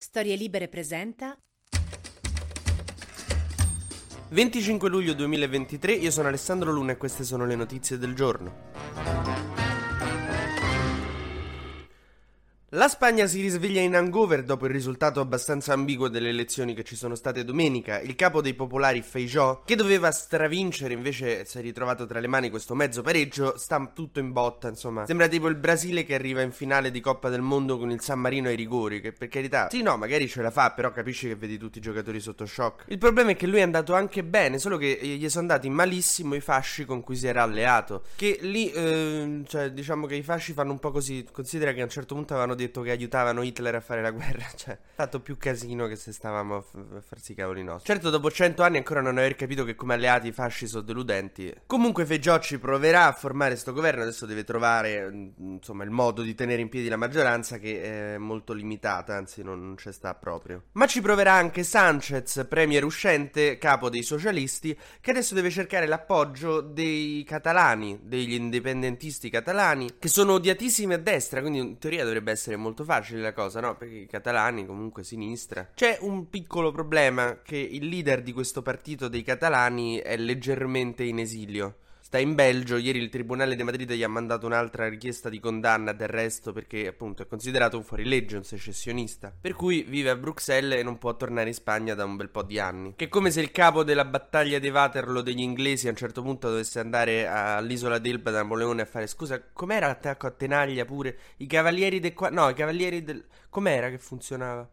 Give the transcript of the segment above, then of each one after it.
Storie Libere presenta 25 luglio 2023, io sono Alessandro Luna e queste sono le notizie del giorno. La Spagna si risveglia in hangover dopo il risultato abbastanza ambiguo delle elezioni che ci sono state domenica. Il capo dei popolari Feijó, che doveva stravincere, invece si è ritrovato tra le mani questo mezzo pareggio, sta tutto in botta, insomma. Sembra tipo il Brasile che arriva in finale di Coppa del Mondo con il San Marino ai rigori, che per carità, sì no, magari ce la fa, però capisci che vedi tutti i giocatori sotto shock. Il problema è che lui è andato anche bene, solo che gli sono andati malissimo i fasci con cui si era alleato. Che lì, eh, cioè, diciamo che i fasci fanno un po' così, considera che a un certo punto avevano detto che aiutavano Hitler a fare la guerra. Cioè, fatto più casino che se stavamo a, f- a farsi i cavoli nostri. Certo, dopo cento anni ancora non aver capito che come alleati i fasci sono deludenti. Comunque Feggiocci proverà a formare questo governo. Adesso deve trovare, mm, insomma, il modo di tenere in piedi la maggioranza che è molto limitata, anzi non, non c'è sta proprio. Ma ci proverà anche Sanchez, premier uscente, capo dei socialisti, che adesso deve cercare l'appoggio dei catalani, degli indipendentisti catalani, che sono odiatissimi a destra, quindi in teoria dovrebbe essere molto facile la cosa, no? Perché i catalani comunque sinistra. C'è un piccolo problema che il leader di questo partito dei catalani è leggermente in esilio. Sta in Belgio, ieri il Tribunale di Madrid gli ha mandato un'altra richiesta di condanna d'arresto perché appunto è considerato un fuorilegge, un secessionista. Per cui vive a Bruxelles e non può tornare in Spagna da un bel po' di anni. Che è come se il capo della battaglia di Waterloo degli inglesi a un certo punto dovesse andare all'isola d'Elba da Napoleone a fare scusa, com'era l'attacco a Tenaglia pure? I cavalieri del... Qua... No, i cavalieri del... Com'era che funzionava?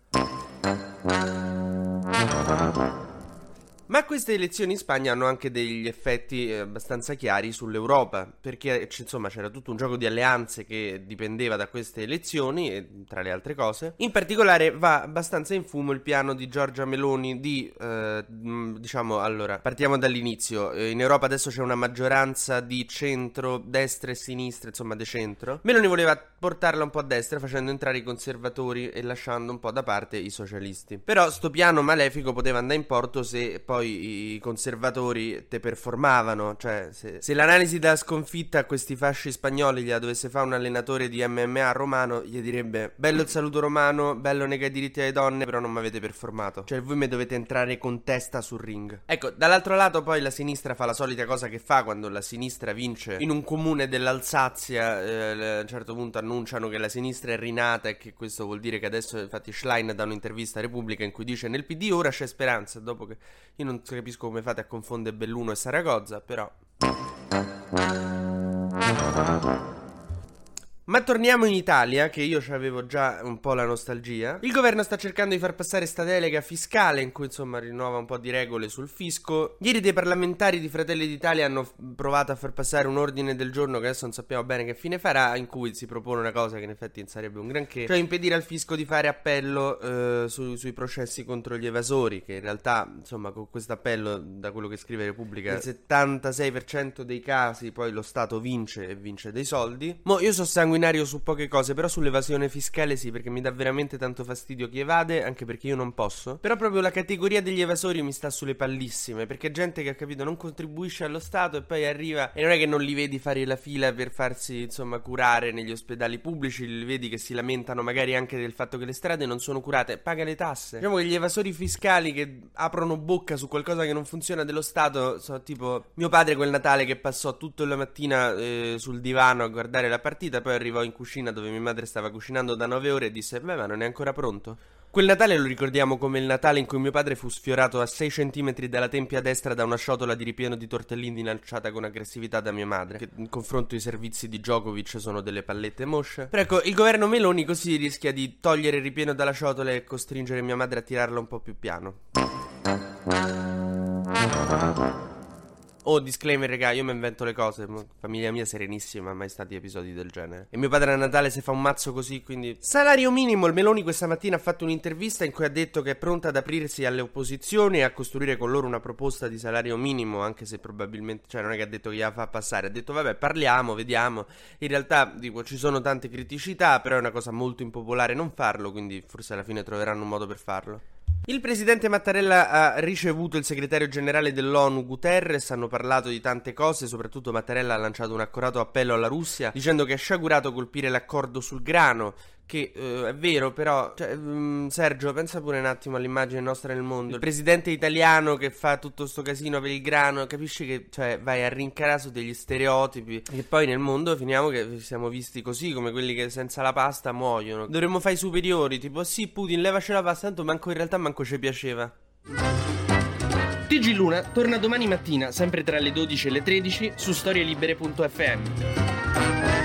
Ma queste elezioni in Spagna hanno anche degli effetti eh, abbastanza chiari sull'Europa, perché insomma c'era tutto un gioco di alleanze che dipendeva da queste elezioni, tra le altre cose. In particolare va abbastanza in fumo il piano di Giorgia Meloni di, eh, diciamo, allora, partiamo dall'inizio. Eh, in Europa adesso c'è una maggioranza di centro, destra e sinistra, insomma, de centro. Meloni voleva portarla un po' a destra facendo entrare i conservatori e lasciando un po' da parte i socialisti. Però sto piano malefico poteva andare in porto se poi poi i conservatori te performavano. Cioè, se, se, l'analisi della sconfitta a questi fasci spagnoli gliela dovesse fare un allenatore di MMA romano, gli direbbe: Bello il saluto romano, bello nega i diritti alle donne, però non mi avete performato. Cioè, voi mi dovete entrare con testa sul ring. Ecco, dall'altro lato, poi la sinistra fa la solita cosa che fa quando la sinistra vince in un comune dell'Alsazia. Eh, a un certo punto annunciano che la sinistra è rinata e che questo vuol dire che adesso, infatti, Schlein dà un'intervista a Repubblica in cui dice: Nel PD ora c'è speranza. Dopo che io non capisco come fate a confondere Belluno e Saragozza, però. Ma torniamo in Italia, che io avevo già un po' la nostalgia. Il governo sta cercando di far passare sta delega fiscale, in cui insomma rinnova un po' di regole sul fisco. Ieri dei parlamentari di Fratelli d'Italia hanno provato a far passare un ordine del giorno che adesso non sappiamo bene che fine farà, in cui si propone una cosa che in effetti non sarebbe un granché, cioè impedire al fisco di fare appello eh, su, sui processi contro gli evasori, che in realtà insomma con questo appello, da quello che scrive Repubblica, il 76% dei casi poi lo Stato vince e vince dei soldi. Mo io sono sanguinario sanguinario su poche cose, però sull'evasione fiscale sì, perché mi dà veramente tanto fastidio chi evade, anche perché io non posso. Però proprio la categoria degli evasori mi sta sulle pallissime, perché gente che ha capito non contribuisce allo Stato e poi arriva e non è che non li vedi fare la fila per farsi, insomma, curare negli ospedali pubblici, li vedi che si lamentano magari anche del fatto che le strade non sono curate, paga le tasse. Diciamo che gli evasori fiscali che aprono bocca su qualcosa che non funziona dello Stato sono tipo mio padre quel Natale che passò tutta la mattina eh, sul divano a guardare la partita, poi arrivò in cucina dove mia madre stava cucinando da nove ore e disse: Beh, ma non è ancora pronto? Quel Natale lo ricordiamo come il Natale in cui mio padre fu sfiorato a 6 cm dalla tempia destra da una ciotola di ripieno di tortellini lanciata con aggressività da mia madre, che in confronto ai servizi di Djokovic sono delle pallette mosce. Però ecco, il governo Meloni così rischia di togliere il ripieno dalla ciotola e costringere mia madre a tirarla un po' più piano. Oh, disclaimer, raga, io mi invento le cose. Famiglia mia serenissima, mai stati episodi del genere. E mio padre a Natale si fa un mazzo così, quindi... Salario minimo, il Meloni questa mattina ha fatto un'intervista in cui ha detto che è pronta ad aprirsi alle opposizioni e a costruire con loro una proposta di salario minimo, anche se probabilmente... Cioè, non è che ha detto che la fa passare, ha detto, vabbè, parliamo, vediamo. In realtà, dico, ci sono tante criticità, però è una cosa molto impopolare non farlo, quindi forse alla fine troveranno un modo per farlo. Il presidente Mattarella ha ricevuto il segretario generale dell'ONU Guterres, hanno parlato di tante cose, soprattutto Mattarella ha lanciato un accorato appello alla Russia dicendo che è sciagurato colpire l'accordo sul grano, che uh, è vero, però, cioè, um, Sergio, pensa pure un attimo all'immagine nostra nel mondo. Il presidente italiano che fa tutto sto casino per il grano, capisci che cioè, vai a rincarare degli stereotipi. E poi nel mondo finiamo che siamo visti così, come quelli che senza la pasta muoiono. Dovremmo fare i superiori, tipo, sì, Putin, levaci la pasta, tanto manco in realtà manco ci piaceva. TG Luna torna domani mattina, sempre tra le 12 e le 13, su storielibere.fm.